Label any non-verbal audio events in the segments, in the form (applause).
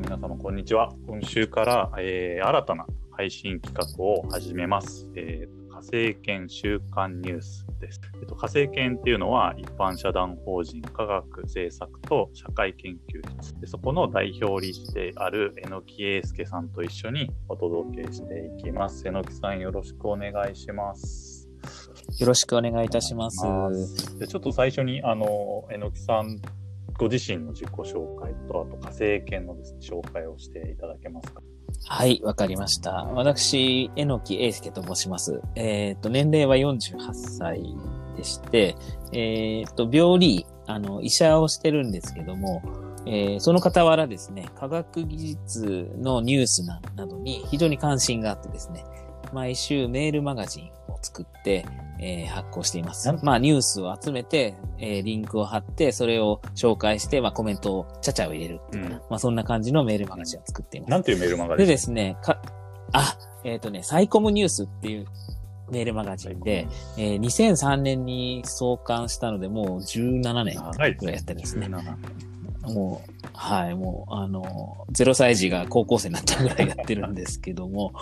の皆様、こんにちは。今週から、えー新たな配信企画を始めます。えー火星研週刊ニュースです。えっと、火星研っていうのは、一般社団法人科学政策と社会研究室で、そこの代表理事である榎木英介さんと一緒にお届けしていきます。榎木さん、よろしくお願いします。よろしくお願いいたします。でちょっと最初に、あの、榎木さんご自身の自己紹介と、あと火星研のですね、紹介をしていただけますか？はい、わかりました。私、榎木英介と申します。えっ、と、年齢は48歳でして、えっ、と、病理、あの、医者をしてるんですけども、えーその傍らですね、科学技術のニュースなどに非常に関心があってですね、毎週メールマガジンを作って、えー発行しています。まあ、ニュースを集めて、えーリンクを貼って、それを紹介して、まあ、コメントをちゃちゃを入れる。うん。まあ、そんな感じのメールマガジンを作っています。なんていうメールマガジン？でですね、か、あ、えっ、とね、サイコムニュースっていうメールマガジンで、えー2003年に創刊したので、もう17年ぐらいやってるんですね。17もう、はい、もう、あの、0歳児が高校生になったぐらいやってるんですけども、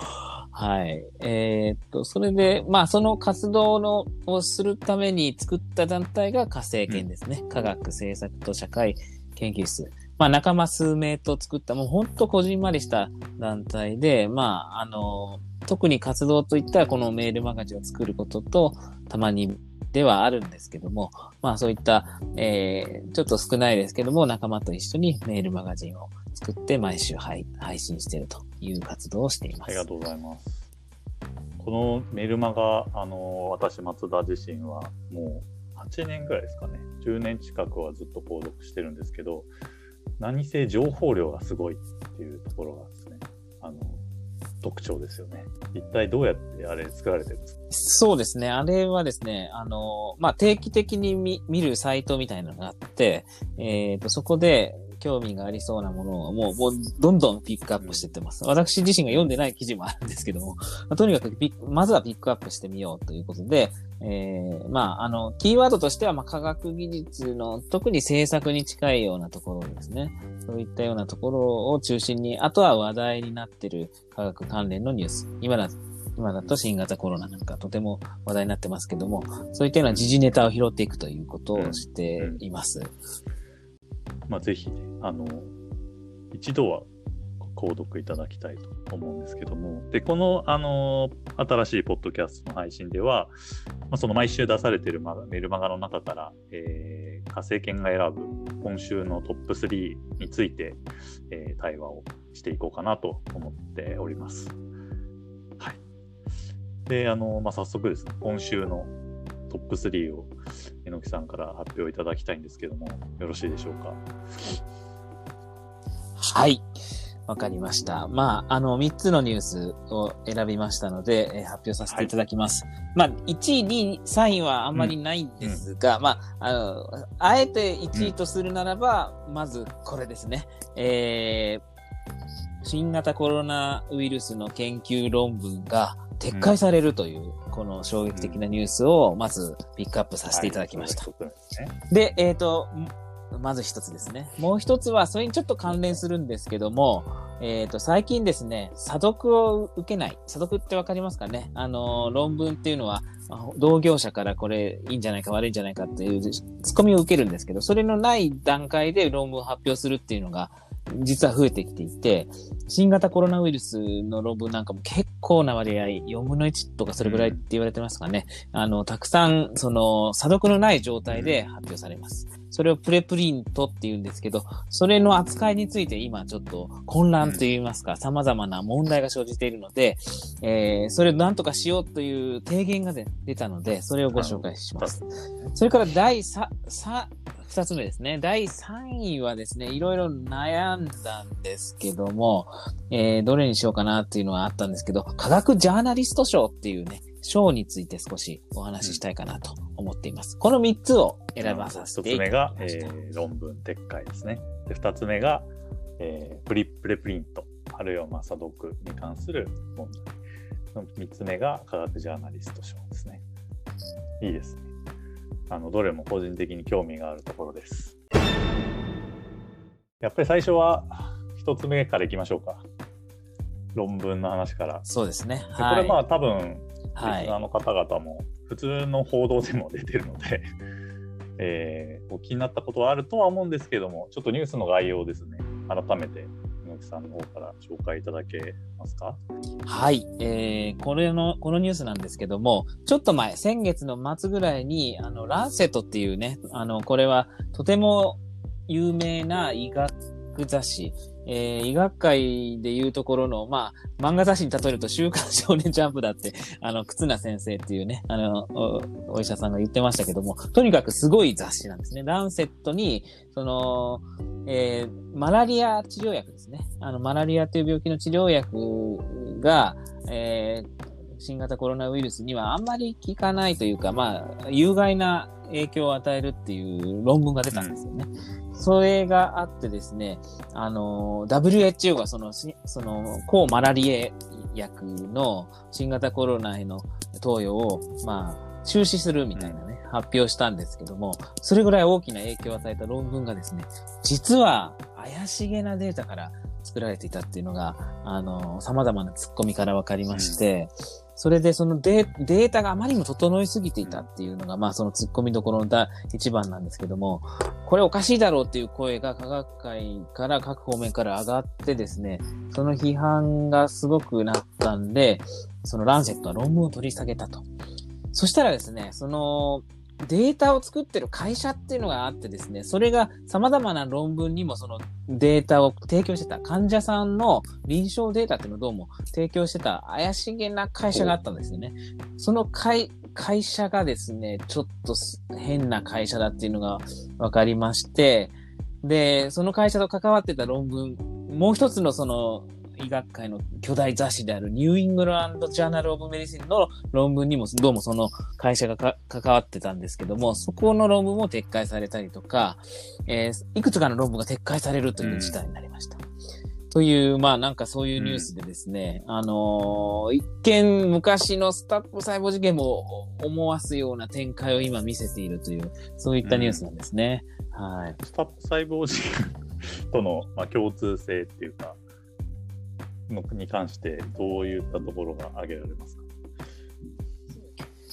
はい。えーっと、それで、まあ、その活動のをするために作った団体が火星研ですね。科学政策と社会研究室。まあ、仲間数名と作った、もう本当こじんまりした団体で、まあ、あの、特に活動といったらこのメールマガジンを作ることと、たまにではあるんですけども、まあそういった、えー、ちょっと少ないですけども、仲間と一緒にメールマガジンを作って毎週配配信しているという活動をしています。ありがとうございます。このメルマガ、あの、私、松田自身はもう8年ぐらいですかね。10年近くはずっと購読してるんですけど、何せ情報量がすごいっていうところがですね、あの、特徴ですよね。一体どうやってあれ作られてるんですか？そうですね。あれはですね、あの、まあ、定期的に見見るサイトみたいなのがあって、えっ、と、そこで興味がありそうなものをもう、もう、どんどんピックアップしていってます。私自身が読んでない記事もあるんですけども、まあとにかくピックまずはピックアップしてみようということで、えーまあ、あの、キーワードとしては、まあ、科学技術の、特に政策に近いようなところですね。そういったようなところを中心に、あとは話題になっている科学関連のニュース。今だ今だと新型コロナなんかとても話題になってますけども、そういったような時事ネタを拾っていくということをしています。まあ、ぜひね、あの、一度は購読いただきたいと思うんですけども、で、この、あの、新しいポッドキャストの配信では、まあ、その毎週出されているメルマガの中から、えー、火星研が選ぶ今週のトップ3について、えー対話をしていこうかなと思っております。はい。で、あの、まあ、早速ですね、今週のトップ3を榎木さんから発表いただきたいんですけども、よろしいでしょうか？はい。わかりました。まあ、あの、3つのニュースを選びましたので、えー発表させていただきます。まあ、1位、2位、3位はあんまりないんですが、まあ、あの、あえて1位とするならば、まずこれですね。えー新型コロナウイルスの研究論文が撤回されるという、この衝撃的なニュースをまずピックアップさせていただきました。でえっ、と、んまず一つですね。もう一つは、それにちょっと関連するんですけども、えっ、と、最近ですね、査読を受けない。査読ってわかりますかね？あの、論文っていうのは、あ同業者からこれいいんじゃないか悪いんじゃないかっていうツッコミを受けるんですけど、それのない段階で論文を発表するっていうのが、実は増えてきていて、新型コロナウイルスの論文なんかも結構な割合、4分の1とかそれぐらいって言われてますかね。あの、たくさん、その、査読のない状態で発表されます。それをプレプリントって言うんですけど、それの扱いについて今ちょっと混乱と言いますか、様々な問題が生じているので、えー、それを何とかしようという提言が出出たので、それをご紹介します。それから第3、さ二つ目ですね。第3位はですね、いろいろ悩んだんですけども、えー、どれにしようかなっていうのはあったんですけど、科学ジャーナリスト賞っていうね、賞について少しお話ししたいかなと思っています。この3つを選ばさせていただ一つ目がき、ました。えー論文撤回ですね。で、二つ目が、えープリプレプリント、あるいはまあ査読に関する問題。その三つ目が科学ジャーナリスト賞ですね。いいですね。あの、どれも個人的に興味があるところです。やっぱり最初は、一一つ目からいきましょうか。論文の話から。そうですね。はい。れまあ多分、はいリスナーの方々も普通の報道でも出てるので、(laughs) えーお気になったことはあるとは思うんですけども、ちょっとニュースの概要をですね、改めて猪木さんの方から紹介いただけますか？はい。えー、これの、このニュースなんですけども、ちょっと前、先月の末ぐらいに、あの、ランセットっていうね、あの、これはとても有名な医学雑誌、えー医学界でいうところの、まあ、漫画雑誌に例えると、週刊少年ジャンプだって、(laughs) あの、忽那先生っていうね、あのお、お医者さんが言ってましたけども、とにかくすごい雑誌なんですね。ランセットに、その、えーマラリア治療薬ですね。あの、マラリアという病気の治療薬が、えー新型コロナウイルスにはあんまり効かないというか、まあ、有害な影響を与えるっていう論文が出たんですよね。それがあってですね、あの、WHO がその、その、抗マラリア薬の新型コロナへの投与を、まあ、中止するみたいなね、発表したんですけども、それぐらい大きな影響を与えた論文がですね、実は怪しげなデータから作られていたっていうのが、あの、様々な突っ込みから分かりまして、それでそのデータがあまりにも整いすぎていたっていうのが、まあその突っ込みどころの一番なんですけども、これおかしいだろうっていう声が科学界から各方面から上がってですね、その批判がすごくなったんで、そのランセットは論文を取り下げたと。そしたらですね、そのデータを作ってる会社っていうのがあってですね、それが様々な論文にもそのデータを提供してた、患者さんの臨床データっていうのをどうも提供してた怪しげな会社があったんですよね。その会、会社がですね、ちょっと変な会社だっていうのが分かりまして、で、その会社と関わってた論文、もう一つのその医学界の巨大雑誌であるニューイングランド・ジャーナル・オブ・メディシンの論文にもどうもその会社がか関わってたんですけども、そこの論文も撤回されたりとか、えーいくつかの論文が撤回されるという事態になりました。という、まあなんかそういうニュースでですね、あのー一見昔のスタップ細胞事件も思わすような展開を今見せているという、そういったニュースなんですね。はい。スタップ細胞人との、まあ、共通性っていうか、のに関して、どういったところが挙げられますか？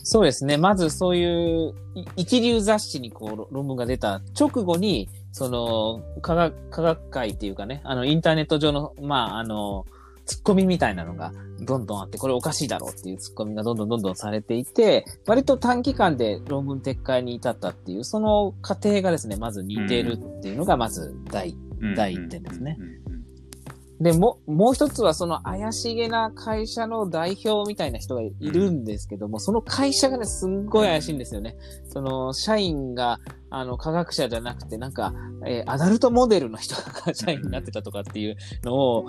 そうですね。まずそういうい一流雑誌にこうろ論文が出た直後に、その科学、科学界っていうかね、あのインターネット上の、まあ、あの、ツッコミみたいなのがどんどんあって、これおかしいだろうっていうツッコミがどんどんどんどんされていて、割と短期間で論文撤回に至ったっていう、その過程がですね、まず似てるっていうのがまず第第一点ですね。うんうんうんで、も、もう一つはその怪しげな会社の代表みたいな人がいるんですけども、その会社がね、すんごい怪しいんですよね。その、社員が、あの、科学者じゃなくて、なんか、えーアダルトモデルの人が社員になってたとかっていうのを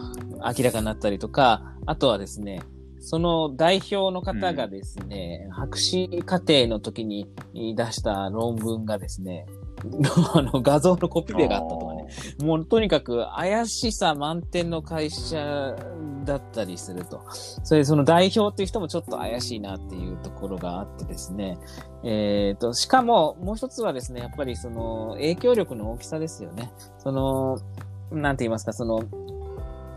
明らかになったりとか、あとはですね、その代表の方がですね、博士課程の時に出した論文がですね、(laughs) あの画像のコピペがあったとかね、もうとにかく怪しさ満点の会社だったりすると。それでその代表っていう人もちょっと怪しいなっていうところがあってですね。えっ、と、しかももう一つはですね、やっぱりその影響力の大きさですよね。その、なんて言いますか、その、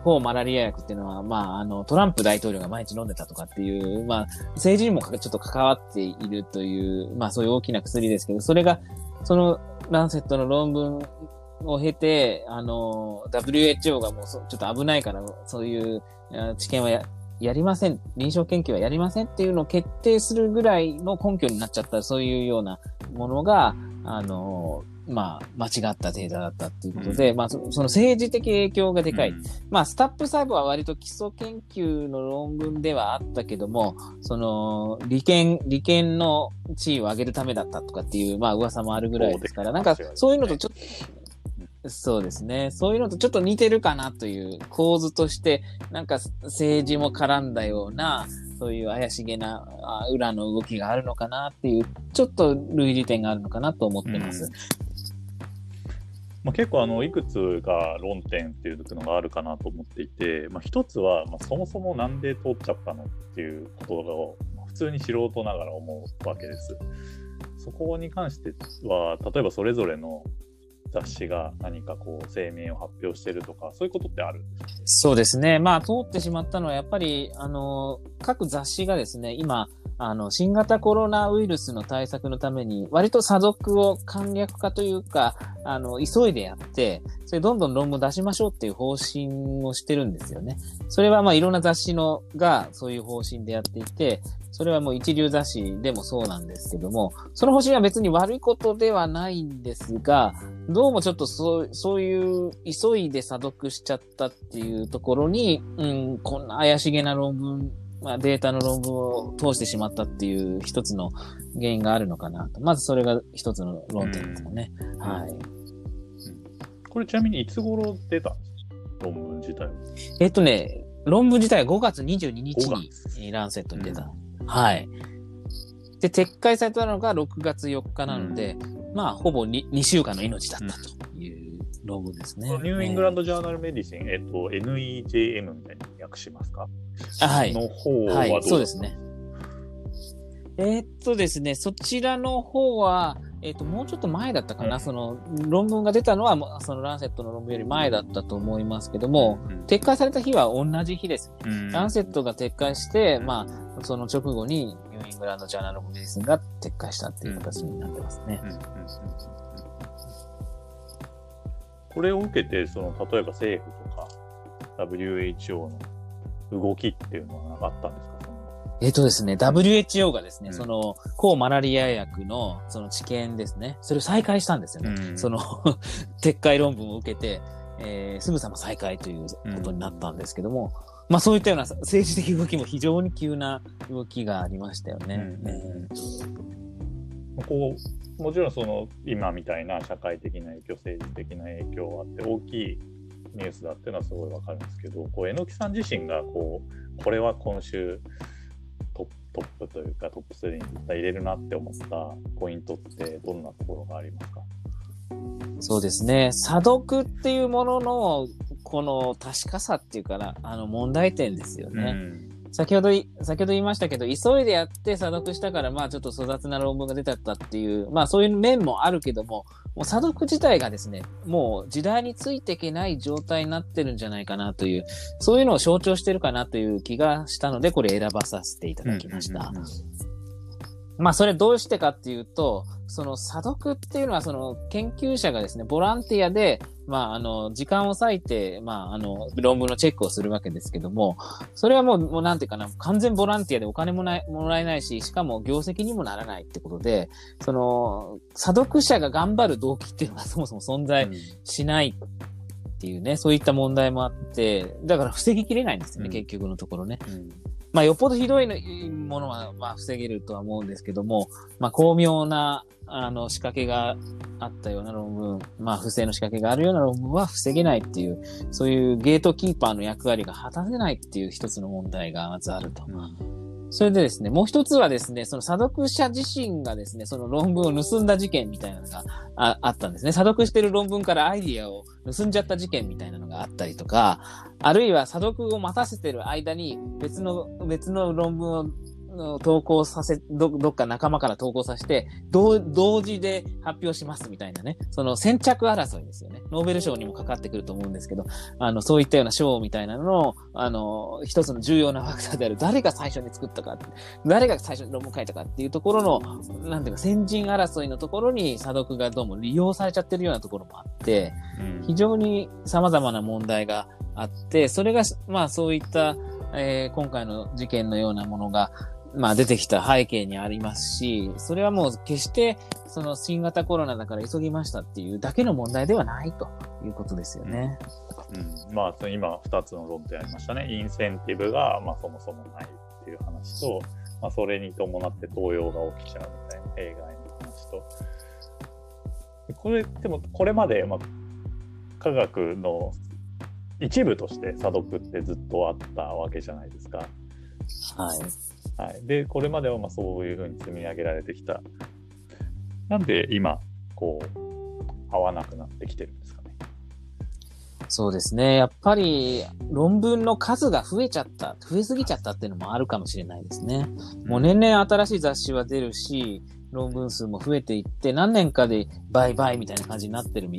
抗マラリア薬っていうのは、まあ、あの、トランプ大統領が毎日飲んでたとかっていう、まあ、政治にもちょっと関わっているという、まあ、そういう大きな薬ですけど、それが、その、ランセットの論文を経て、あの、WHO がもうちょっと危ないから、そういうあ知見はややりません、臨床研究はやりませんっていうのを決定するぐらいの根拠になっちゃった、そういうようなものが、あのう、まあ、間違ったデータだったっていうことで、まあ、そその政治的影響がでかい。うんまあ、スタップ細胞は割と基礎研究の論文ではあったけども、その、利権、利権の地位を上げるためだったとかっていう、まあ、噂もあるぐらいですから、なんか、そういうのとちょっと、そうですね。そういうのとちょっと似てるかなという構図として、なんか政治も絡んだような、そういう怪しげなあ裏の動きがあるのかなっていう、ちょっと類似点があるのかなと思ってます。まあ、結構あのいくつが論点っていうのがあるかなと思っていて、まあ、一つは、まあ、そもそもなんで通っちゃったのっていうことを、普通に素人ながら思うわけです。そこに関しては例えばそれぞれの雑誌が何かこう声明を発表してるとか、そういうことってある？そうですね。まあ、通ってしまったのは、やっぱり、あの、各雑誌がですね、今、あの、新型コロナウイルスの対策のために、割と査読を簡略化というか、あの、急いでやって、それどんどん論文出しましょうっていう方針をしてるんですよね。それはまあいろんな雑誌のがそういう方針でやっていて、それはもう一流雑誌でもそうなんですけども、その方針は別に悪いことではないんですが、どうもちょっとそう、そういう急いで査読しちゃったっていうところに、うん、こんな怪しげな論文まあ、データの論文を通してしまったっていう一つの原因があるのかなと。まずそれが一つの論点ですかね。はい、これちなみにいつ頃出たんですか論文自体は？えっとね、論文自体は5月22日にランセットに出た。うん、はい。で、撤回されたのが6月4日なので、うん、まあ、ほぼ 2, 2週間の命だったという論文ですね。ニューイングランド・ジャーナル・メディシン、えっと、NEJM みたいに訳しますか？はい。の方はどう、はい、そうですね。えー、っとですね、そちらの方は、えっ、と、もうちょっと前だったかな、うん、その、論文が出たのは、そのランセットの論文より前だったと思いますけども、うん、撤回された日は同じ日ですね。うん、ランセットが撤回して、まあ、その直後に、ニューイングランド・ジャーナル・メディスンが撤回したっていう形になってますね。これを受けて、その、例えば政府とか、WHO の動きっていうのはなかったんですか？えっ、とですね、WHO がですね、うん、その、抗マラリア薬の、その治験ですね、それを再開したんですよね。うん、その (laughs) 撤回論文を受けて、えー、すぐさま再開ということになったんですけども、うん、まあそういったような政治的動きも非常に急な動きがありましたよね。こうもちろんその今みたいな社会的な影響、政治的な影響があって大きいニュースだっていうのはすごいわかるんですけど、こう榎木さん自身がこうこれは今週トップというかトップ3に絶対入れるなって思ったポイントってどんなところがありますか？そうですね。査読っていうものの、この確かさっていうかな、あの問題点ですよね。うん先ほど、先ほど言いましたけど、急いでやって査読したから、まあちょっと粗雑な論文が出たったっていう、まあそういう面もあるけども、もう査読自体がですね、もう時代についていけない状態になってるんじゃないかなという、そういうのを象徴してるかなという気がしたので、これ選ばさせていただきました。まあそれどうしてかっていうと、その査読っていうのはその研究者がですね、ボランティアでまあ、あの、時間を割いて、まあ、あの、論文のチェックをするわけですけども、それはもう、もうなんていうかな、完全ボランティアでお金もない、もらえないし、しかも業績にもならないってことで、その、査読者が頑張る動機っていうのは (laughs) そもそも存在しないっていうね、うん、そういった問題もあって、だから防ぎきれないんですよね、うん、結局のところね。うんまあ、よっぽどひどいものは、まあ、防げるとは思うんですけども、まあ、巧妙な、あの、仕掛けがあったような論文、まあ、不正の仕掛けがあるような論文は防げないっていう、そういうゲートキーパーの役割が果たせないっていう一つの問題がまずあると。うんそれでですね、もう一つはですね、その査読者自身がですね、その論文を盗んだ事件みたいなのがああったんですね。査読してる論文からアイディアを盗んじゃった事件みたいなのがあったりとか、あるいは査読を待たせてる間に別の、別の論文を投稿させ、ど、どっか仲間から投稿させて、同、同時で発表しますみたいなね。その先着争いですよね。ノーベル賞にもかかってくると思うんですけど、あの、そういったような賞みたいなのを、あの、一つの重要なファクターである、誰が最初に作ったか、誰が最初に論文書いたかっていうところの、なんていうか、先人争いのところに査読がどうも利用されちゃってるようなところもあって、うん、非常に様々な問題があって、それが、まあそういった、えー、今回の事件のようなものが、まあ出てきた背景にありますし、それはもう決してその新型コロナだから急ぎましたっていうだけの問題ではないということですよね。うん、まあ今2つの論点ありましたね。インセンティブがまあそもそもないっていう話と、まあ、それに伴って動揺が起きちゃうみたいな弊害の話と。これ、でもこれまで、まあ、科学の一部として査読ってずっとあったわけじゃないですか。はい。はい、でこれまではまあそういうふうに積み上げられてきた。なんで今こう合わなくなってきてるんですかね？そうですね。やっぱり論文の数が増えちゃった、増えすぎちゃったっていうのもあるかもしれないですね。もう年々新しい雑誌は出るし、論文数も増えていって、何年かで倍々みたいな感じになってるん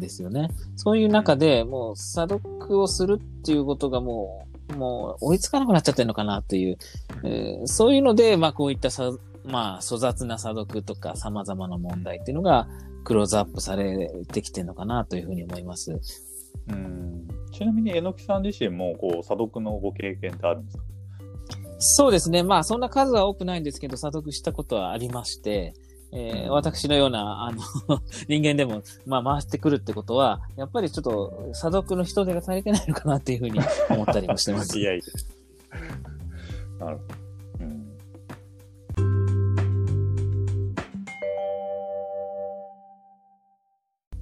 ですよね。そういう中でもう査読をするっていうことがもう、もう追いつかなくなっちゃってるのかなという、えーそういうので、まあこういったさ、まあ粗雑な査読とか様々な問題っていうのがクローズアップされてきてるのかなというふうに思います。うんちなみに、榎木さん自身も、こう、査読のご経験ってあるんですか？そうですね。まあそんな数は多くないんですけど、査読したことはありまして、えー私のような、あの、(laughs) 人間でも、まあ回してくるってことは、やっぱりちょっと査読の人手が足りてないのかなっていうふうに思ったりもしてます (laughs) い。やいや。なるほど。うん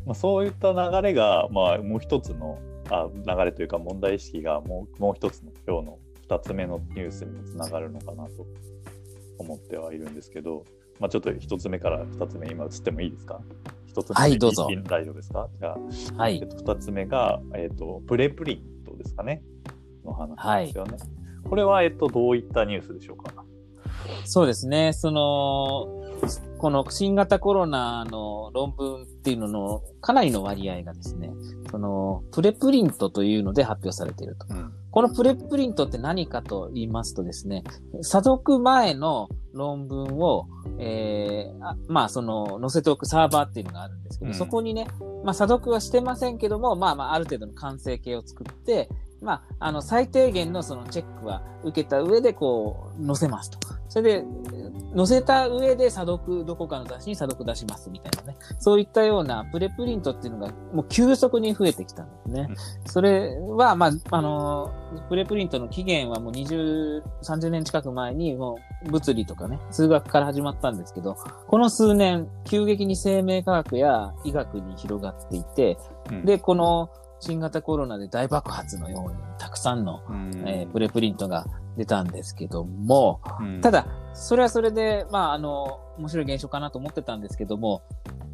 まあ、そういった流れが、まあ、もう一つのあ流れというか問題意識がもうもう一つの今日の二つ目のニュースにもつながるのかなと思ってはいるんですけど、まあ、ちょっと一つ目から二つ目今移ってもいいですか？一つ目はいどうぞいい大丈夫ですか？じゃあはいえっ。と、2つ目が、えっと、プレプリントですかね？の話ですよね。これは、えっと、どういったニュースでしょうか？そうですね。その、この新型コロナの論文っていうののかなりの割合がですね、その、プレプリントというので発表されていると。うん。このプレプリントって何かと言いますとですね、査読前の論文を、えーあまあ、その、載せておくサーバーっていうのがあるんですけど、うんそこにね、まあ、査読はしてませんけども、まあまあ、ある程度の完成形を作って、まあ、あの、最低限のそのチェックは受けた上で、こう、載せますと。それで、載せた上で査読、どこかの雑誌に査読出しますみたいなね。そういったようなプレプリントっていうのが、もう急速に増えてきたんですね。それは、まあ、あの、プレプリントの起源はもう20、30年近く前に、もう物理とかね、数学から始まったんですけど、この数年、急激に生命科学や医学に広がっていて、うん、で、この新型コロナで大爆発のように、たくさんの、うん、えープレプリントが出たんですけども、うんた、だ、それはそれで、まあ、あの、面白い現象かなと思ってたんですけども、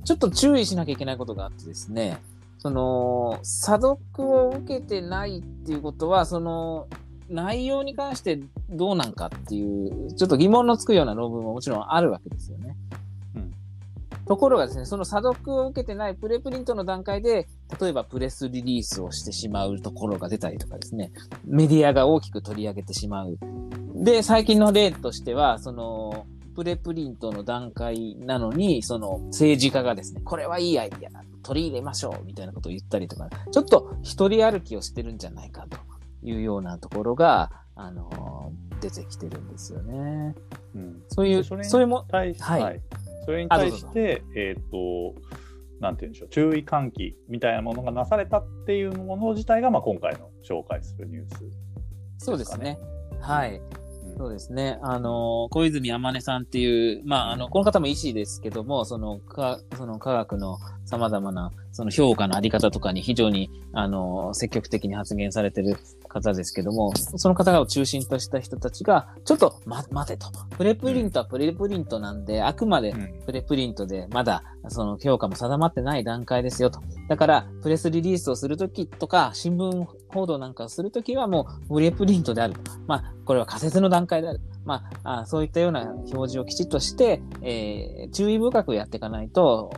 ちょっと注意しなきゃいけないことがあってですね、その、査読を受けてないっていうことは、その、内容に関してどうなんかっていう、ちょっと疑問のつくような論文ももちろんあるわけですよね。うんところがですね、その査読を受けてないプレプリントの段階で、例えばプレスリリースをしてしまうところが出たりとかですね、メディアが大きく取り上げてしまう。で、最近の例としては、その、プレプリントの段階なのに、その政治家がですね、これはいいアイディアだ。取り入れましょう。みたいなことを言ったりとか、ちょっと一人歩きをしてるんじゃないかというようなところが、あの出てきてるんですよね。うん、そういう、それも、はいはいそれに対して、えっ、と、なんて言うんでしょう、注意喚起みたいなものがなされたっていうもの自体が、まあ、今回の紹介するニュース。そうですね。はい。うんそうですね。あの、小泉天音さんっていう、まあ、あの、この方も医師ですけども、その、か、その科学の様々な、その評価のあり方とかに非常に、あの、積極的に発言されてる方ですけども、その方を中心とした人たちが、ちょっと、ま、待てと。プレプリントはプレプリントなんで、あくまでうんプレプリントで、まだ、その評価も定まってない段階ですよと。だから、プレスリリースをするときとか、新聞報道なんかをするときはもう、プレプリントであると。まあ、これは仮説の段階である。まあ、あそういったような表示をきちっとして、えー注意深くやっていかないと、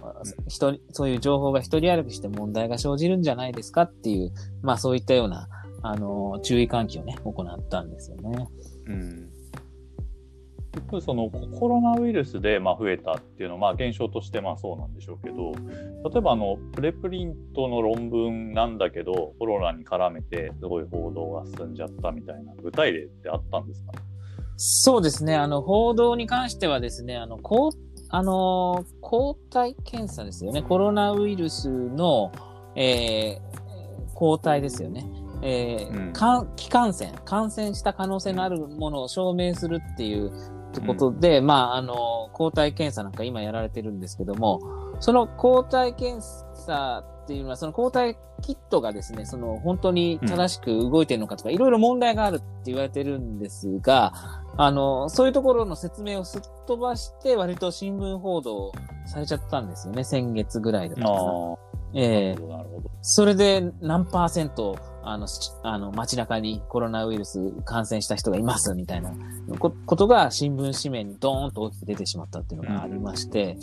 一人、そういう情報が一人歩きして問題が生じるんじゃないですかっていう、まあそういったような、あの、注意喚起をね、行ったんですよね。うん結局そのコロナウイルスでまあ増えたっていうのはまあ現象としてまあそうなんでしょうけど例えばあのプレプリントの論文なんだけどコロナに絡めてすごい報道が進んじゃったみたいな具体例ってあったんですか？そうですね。あの、報道に関してはですね、あの、こう、あの、抗体検査ですよね。コロナウイルスの、えー、抗体ですよね。えーうん。か気感染、感染した可能性のあるものを証明するっていうことで、まあ、あの、抗体検査なんか今やられてるんですけども、その抗体検査っていうのは、その抗体キットがですね、その本当に正しく動いてるのかとか、いろいろ問題があるって言われてるんですが、あの、そういうところの説明をすっ飛ばして、割と新聞報道されちゃったんですよね、先月ぐらいだったかな。ええ。なるほどなるほど。それで何パーセント、あの、あの街中にコロナウイルス感染した人がいますみたいなことが新聞紙面にドーンと大きく出てしまったっていうのがありまして、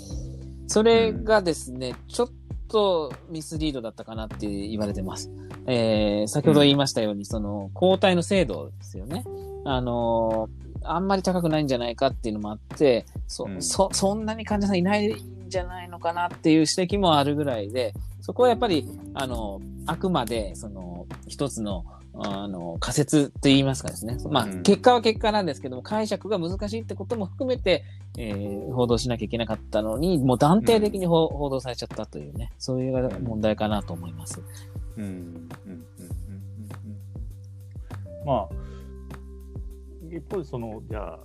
それがですね、ちょっとミスリードだったかなって言われてます。えー、先ほど言いましたように、その、抗体の精度ですよね。あのあんまり高くないんじゃないかっていうのもあって、そ、うん、そ、そんなに患者さんいないんじゃないのかなっていう指摘もあるぐらいで、そこはやっぱり、あの、あくまで、その、一つの、あの、仮説と言いますかですね。まあ、結果は結果なんですけども、解釈が難しいってことも含めて、えー、報道しなきゃいけなかったのに、もう断定的に、うん、報道されちゃったというね、そういう問題かなと思います。うん。うん。うん。うん。まあ、一方でその、じゃあ、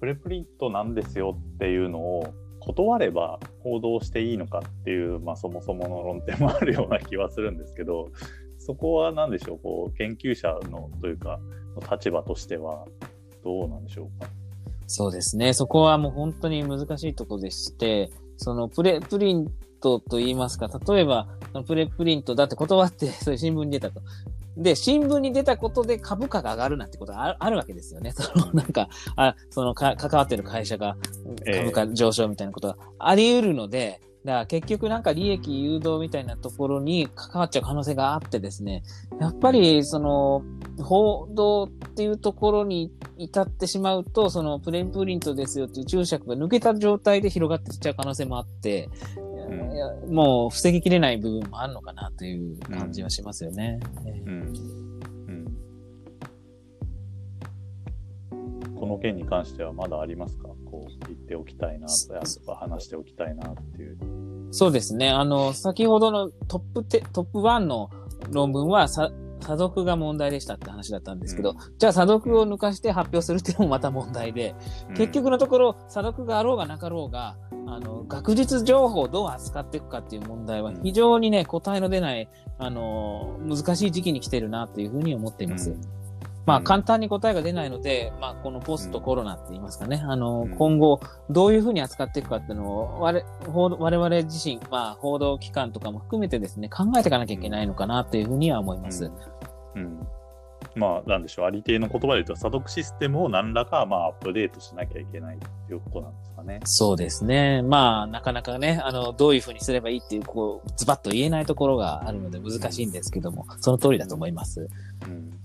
プレプリントなんですよっていうのを断れば報道していいのかっていう、まあ、そもそもの論点もあるような気はするんですけど、そこは何でしょう、こう研究者のというか、立場としてはどうなんでしょうか？そうですね。そこはもう本当に難しいところでして、そのプレプリントと言いますか、例えば、プレプリントだって断って、そういう新聞に出たと。で、新聞に出たことで株価が上がるなんてことがあるわけですよね。(laughs) その、なんか、あそのか、関わってる会社が株価上昇みたいなことがあり得るので、えーだから結局なんか利益誘導みたいなところに関わっちゃう可能性があってですね、やっぱりその報道っていうところに至ってしまうと、そのプレンプリントですよっていう注釈が抜けた状態で広がっていっちゃう可能性もあって、うん、もう防ぎきれない部分もあるのかなという感じはしますよね。うん、この件に関してはまだありますか？こう言っておきたいなとか話しておきたいなっていう。そうですね。あの、先ほどのトップテ、トップ1の論文はさ、査読が問題でしたって話だったんですけど、うん、じゃあ査読を抜かして発表するっていうのもまた問題で、うん、結局のところ、査読があろうがなかろうが、あの、学術情報をどう扱っていくかっていう問題は非常にね、答えの出ない、あの、難しい時期に来てるなというふうに思っています。うんまあ、簡単に答えが出ないので、まあ、このポストコロナって言いますかね、あの、今後、どういうふうに扱っていくかっていうのを、我我々自身、まあ、報道機関とかも含めてですね、考えていかなきゃいけないのかなというふうには思います。うん、うん。まあ、なんでしょう、ありていの言葉で言うと、査読システムを何らか、まあ、アップデートしなきゃいけないっていうことなんですかね。そうですね。まあ、なかなかね、あの、どういうふうにすればいいっていう、こう、ズバッと言えないところがあるので難しいんですけども、その通りだと思います。うん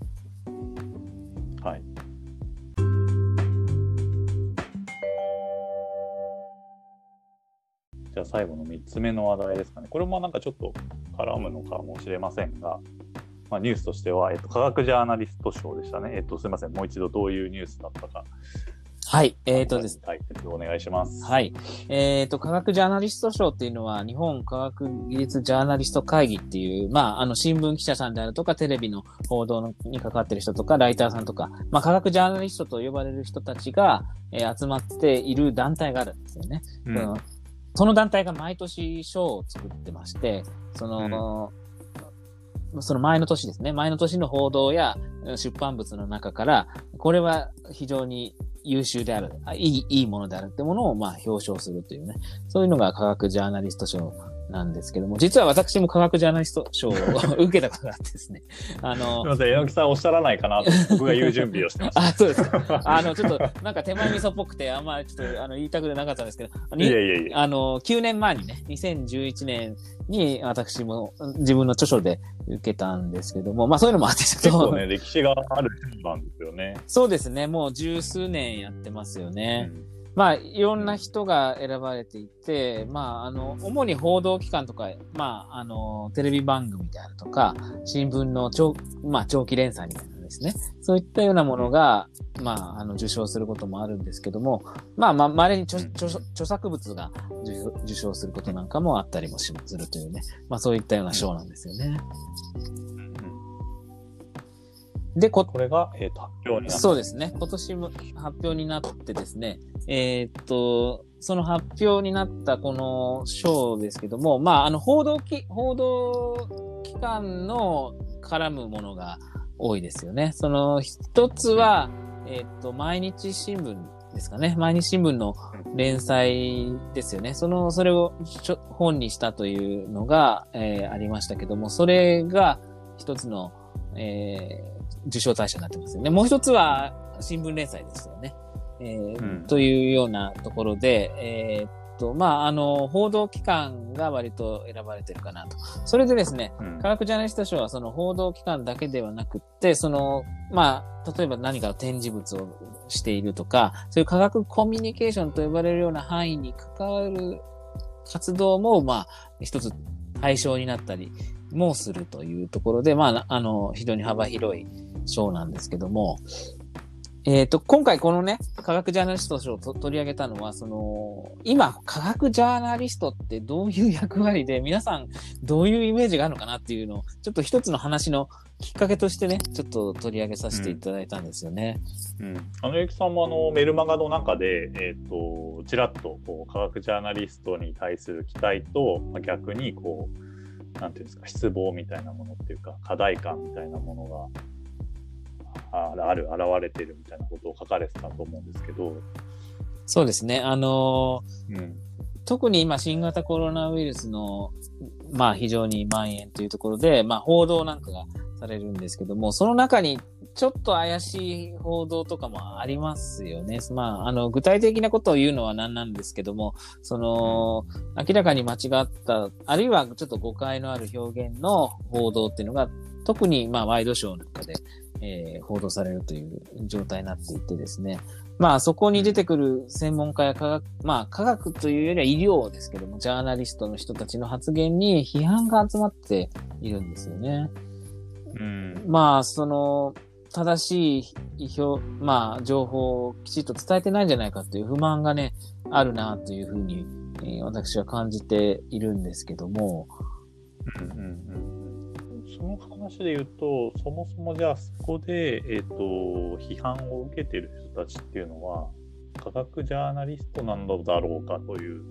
じゃあ最後の3つ目の話題ですかね。これもなんかちょっと絡むのかもしれませんが、まあ、ニュースとしては、えっと、科学ジャーナリスト賞でしたね。えっと、すみません。もう一度どういうニュースだったかはい、えっ、ー、とです。はい、お願いします。はい。えっ、ー、と、科学ジャーナリスト賞っていうのは、日本科学技術ジャーナリスト会議っていう、まあ、あの、新聞記者さんであるとか、テレビの報道に関わってる人とか、ライターさんとか、まあ、科学ジャーナリストと呼ばれる人たちが、えー、集まっている団体があるんですよね。うん、その団体が毎年賞を作ってまして、その、うん、その前の年ですね。前の年の報道や出版物の中から、これは非常に優秀である、いい、いいものであるってものを、まあ、表彰するというね、そういうのが科学ジャーナリスト賞なんですけども、実は私も科学ジャーナリスト賞を (laughs) 受けたことがあってですね。あの、すみません、榎木さんおっしゃらないかなと、(laughs) 僕が言う準備をしてました。あ、そうですか。あの、ちょっと、なんか手前味噌っぽくて、あんまりちょっと、あの、言いたくなかったんですけど、いやいやいやあの、9年前にね、2011年に私も自分の著書で受けたんですけども、まあそういうのもあって、ちょっと。ね、歴史があるなんですよね。そうですね、もう十数年やってますよね。うんまあ、いろんな人が選ばれていて、まあ、あの、主に報道機関とか、まあ、あの、テレビ番組であるとか、新聞の長、まあ、長期連載みたいなですね。そういったようなものが、まあ、あの、受賞することもあるんですけども、まあ、まあ、稀に著著作物が受賞することなんかもあったりもするというね、まあ、そういったような賞なんですよね。で、こ、これが、えっ、ー、と、発表になそうですね。今年も発表になってですね、えー、っと、その発表になったこの賞ですけども、まあ、あの、報道き、報道機関の絡むものが多いですよね。その一つは、えー、っと、毎日新聞ですかね。毎日新聞の連載ですよね。その、それを本にしたというのが、えー、ありましたけども、それが一つのえー、受賞対象になってますよね。もう一つは新聞連載ですよね。えー、うん、というようなところで、えー、と、まあ、あの、報道機関が割と選ばれてるかなと。それでですね、うん、科学ジャーナリスト賞はその報道機関だけではなくって、その、まあ、例えば何か展示物をしているとか、そういう科学コミュニケーションと呼ばれるような範囲に関わる活動も、まあ、一つ対象になったりもするというところで、まあ、あの、非常に幅広い賞なんですけども、えっ、ー、と、今回このね、科学ジャーナリスト賞を取り上げたのは、その、今、科学ジャーナリストってどういう役割で、皆さんどういうイメージがあるのかなっていうのを、ちょっと一つの話のきっかけとしてね、ちょっと取り上げさせていただいたんですよね。うん。うん、あの、ゆきさんもあの、メルマガの中で、えっ、ー、と、ちらっと、こう、科学ジャーナリストに対する期待と、まあ、逆に、こう、なんていうんですか、失望みたいなものっていうか、課題感みたいなものが、あある、現れてるみたいなことを書かれてたと思うんですけど。そうですね。あのー、うん、特に今、新型コロナウイルスの、まあ、非常に蔓延というところで、まあ、報道なんかがされるんですけども、その中にちょっと怪しい報道とかもありますよね。まあ、あの、具体的なことを言うのは何なんですけども、その、明らかに間違った、あるいはちょっと誤解のある表現の報道っていうのが、特に、まあ、ワイドショーなんかで、えー、報道されるという状態になっていてですね。まあそこに出てくる専門家や科学、まあ科学というよりは医療ですけども、ジャーナリストの人たちの発言に批判が集まっているんですよね。うん、まあその、正しい表、まあ情報をきちっと伝えてないんじゃないかという不満がね、あるなというふうに、えー、私は感じているんですけども、うんうんうんその話で言うと、そもそもじゃあそこで、えーと、批判を受けてる人たちっていうのは、科学ジャーナリストなんだろうかという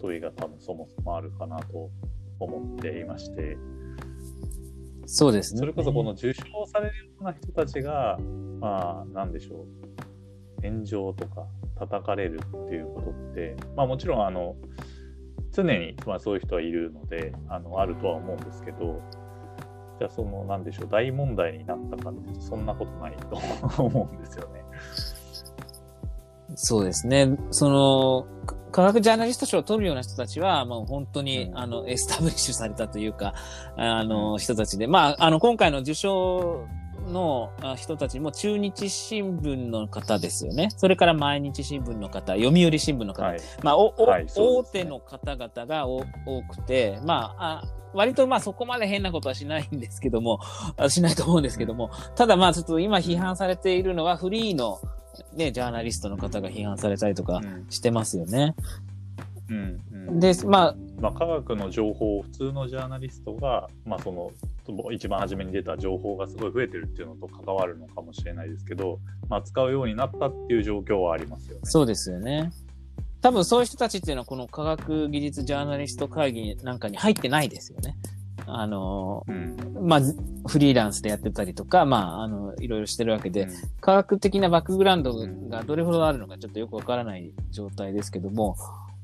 問いが多分そもそもあるかなと思っていまして、そうですね。それこそこの受賞されるような人たちが、まあ、なんでしょう、炎上とか叩かれるっていうことって、まあもちろんあの、常に、まあ、そういう人はいるのであのあるとは思うんですけどじゃあそのなんでしょう大問題になったかっていうとそんなことないと思うんですよね。そうですね。その、科学ジャーナリスト賞を取るような人たちは、もう本当に、うん、あの、エスタブリッシュされたというか、あの、人たちで、まあ、あの、今回の受賞の人たちも中日新聞の方ですよね。それから毎日新聞の方、読売新聞の方、はい、まあ、お、はい、大手の方々が多くて、まあ、あ割とまあそこまで変なことはしないんですけども、しないと思うんですけども、ただまあちょっと今批判されているのはフリーのね、ジャーナリストの方が批判されたりとかしてますよね。うん、うん、で、まあ、まあ、科学の情報を普通のジャーナリストが、まあ、その一番初めに出た情報がすごい増えてるっていうのと関わるのかもしれないですけど、まあ、使うようになったっていう状況はありますよね。そうですよね。多分そういう人たちっていうのはこの科学技術ジャーナリスト会議なんかに入ってないですよね。あの、うん、まあ、フリーランスでやってたりとか、まあ、あの、いろいろしてるわけで、うん、科学的なバックグラウンドがどれほどあるのかちょっとよくわからない状態ですけども、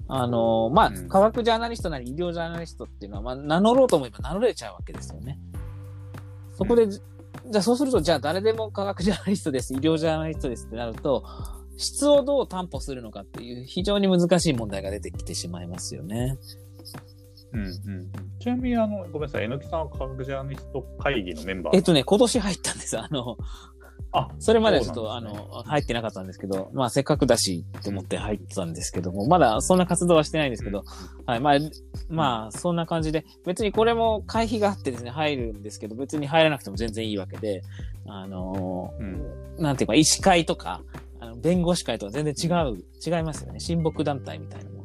あの、まあ、科学ジャーナリストなり医療ジャーナリストっていうのは、まあ、名乗ろうと思えば名乗れちゃうわけですよね。そこで、じゃあそうすると、じゃあ誰でも科学ジャーナリストです、医療ジャーナリストですってなると、質をどう担保するのかっていう非常に難しい問題が出てきてしまいますよね。うんうん、ちなみにあの、ごめんなさい、榎木さんは科学ジャーナリスト会議のメンバーえっとね、今年入ったんです。あの、あそれまではちょっと、ね、あの、入ってなかったんですけど、まあ、せっかくだしと思って入ってたんですけども、まだそんな活動はしてないんですけど、はい、まあ、まあ、そんな感じで、別にこれも会費があってですね、入るんですけど、別に入らなくても全然いいわけで、あのうん、なんていうか、医師会とか、あの弁護士会とは全然違う、違いますよね。親睦団体みたいなもの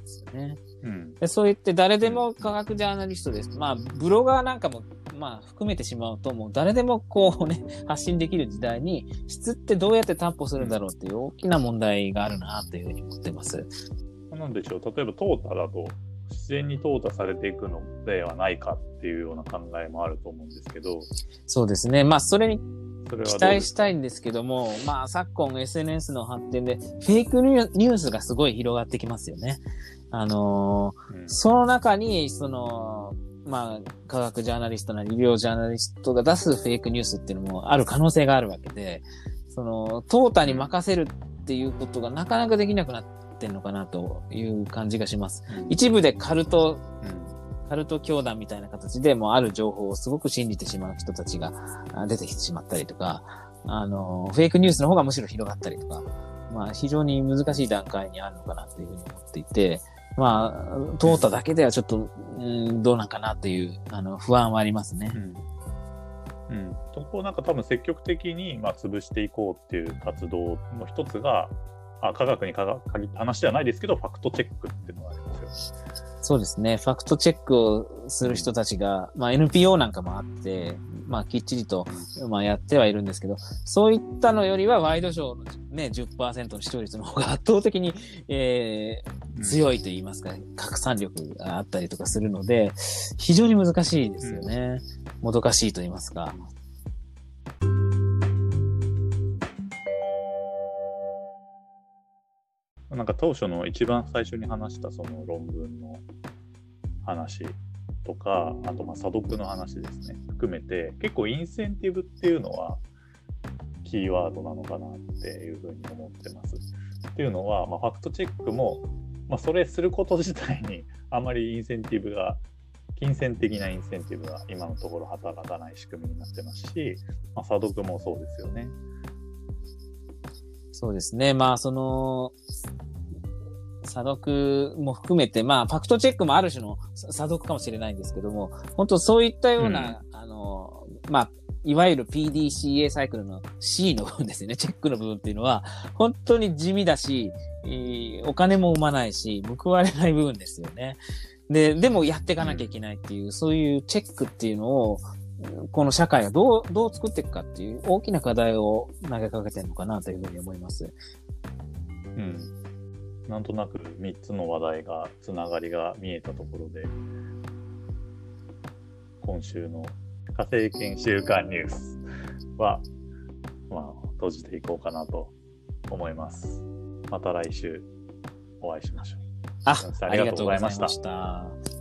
ですよね。うん、でそう言って誰でも科学ジャーナリストです。まあ、ブロガーなんかも、まあ、含めてしまうと、もう誰でもこうね、(laughs) 発信できる時代に、質ってどうやって担保するんだろうっていう大きな問題があるな、というふうに思ってます。なんでしょう、例えば淘汰だと、自然に淘汰されていくのではないかっていうような考えもあると思うんですけど。そうですね。まあ、それに期待したいんですけども、まあ、昨今 SNS の発展で、フェイクニュースがすごい広がってきますよね。あのーうん、その中に、その、まあ、科学ジャーナリストなり医療ジャーナリストが出すフェイクニュースっていうのもある可能性があるわけで、その、淘汰に任せるっていうことがなかなかできなくなってんのかなという感じがします。一部でカルト、カルト教団みたいな形でもうある情報をすごく信じてしまう人たちがあ出てきてしまったりとか、あの、フェイクニュースの方がむしろ広がったりとか、まあ非常に難しい段階にあるのかなというふうに思っていて、まあ、通っただけではちょっと、うん、どうなんかなという、あの、不安はありますねう。ん。うん。そこをなんか多分積極的に、まあ、潰していこうっていう活動の一つが、あ科学にかが限った話ではないですけど、ファクトチェックっていうのがありますよ。そうですね。ファクトチェックをする人たちが、まあ NPO なんかもあって、まあきっちりと、まあやってはいるんですけど、そういったのよりはワイドショーのね、10%の視聴率の方が圧倒的に、えー、強いと言いますか、拡散力があったりとかするので、非常に難しいですよね。もどかしいと言いますか。なんか当初の一番最初に話したその論文の話とか、あとまあ査読の話ですね、含めて、結構インセンティブっていうのはキーワードなのかなっていうふうに思ってます。っていうのは、まあ、ファクトチェックも、まあ、それすること自体にあまりインセンティブが、金銭的なインセンティブが今のところ働かない仕組みになってますし、まあ、査読もそうですよね。そうですね。まあ、その、査読も含めて、まあ、ファクトチェックもある種の査読かもしれないんですけども、本当そういったような、あの、まあ、いわゆる PDCA サイクルの C の部分ですよね。(laughs) チェックの部分っていうのは、本当に地味だし、えーお金も生まないし、報われない部分ですよね。で、でもやっていかなきゃいけないっていう、そういうチェックっていうのを、この社会がどう、どう作っていくかっていう大きな課題を投げかけてるのかなというふうに思います。うん。なんとなく3つの話題が、つながりが見えたところで、今週の火星研週間ニュースは、まあ、閉じていこうかなと思います。また来週お会いしましょう。あありがとうございました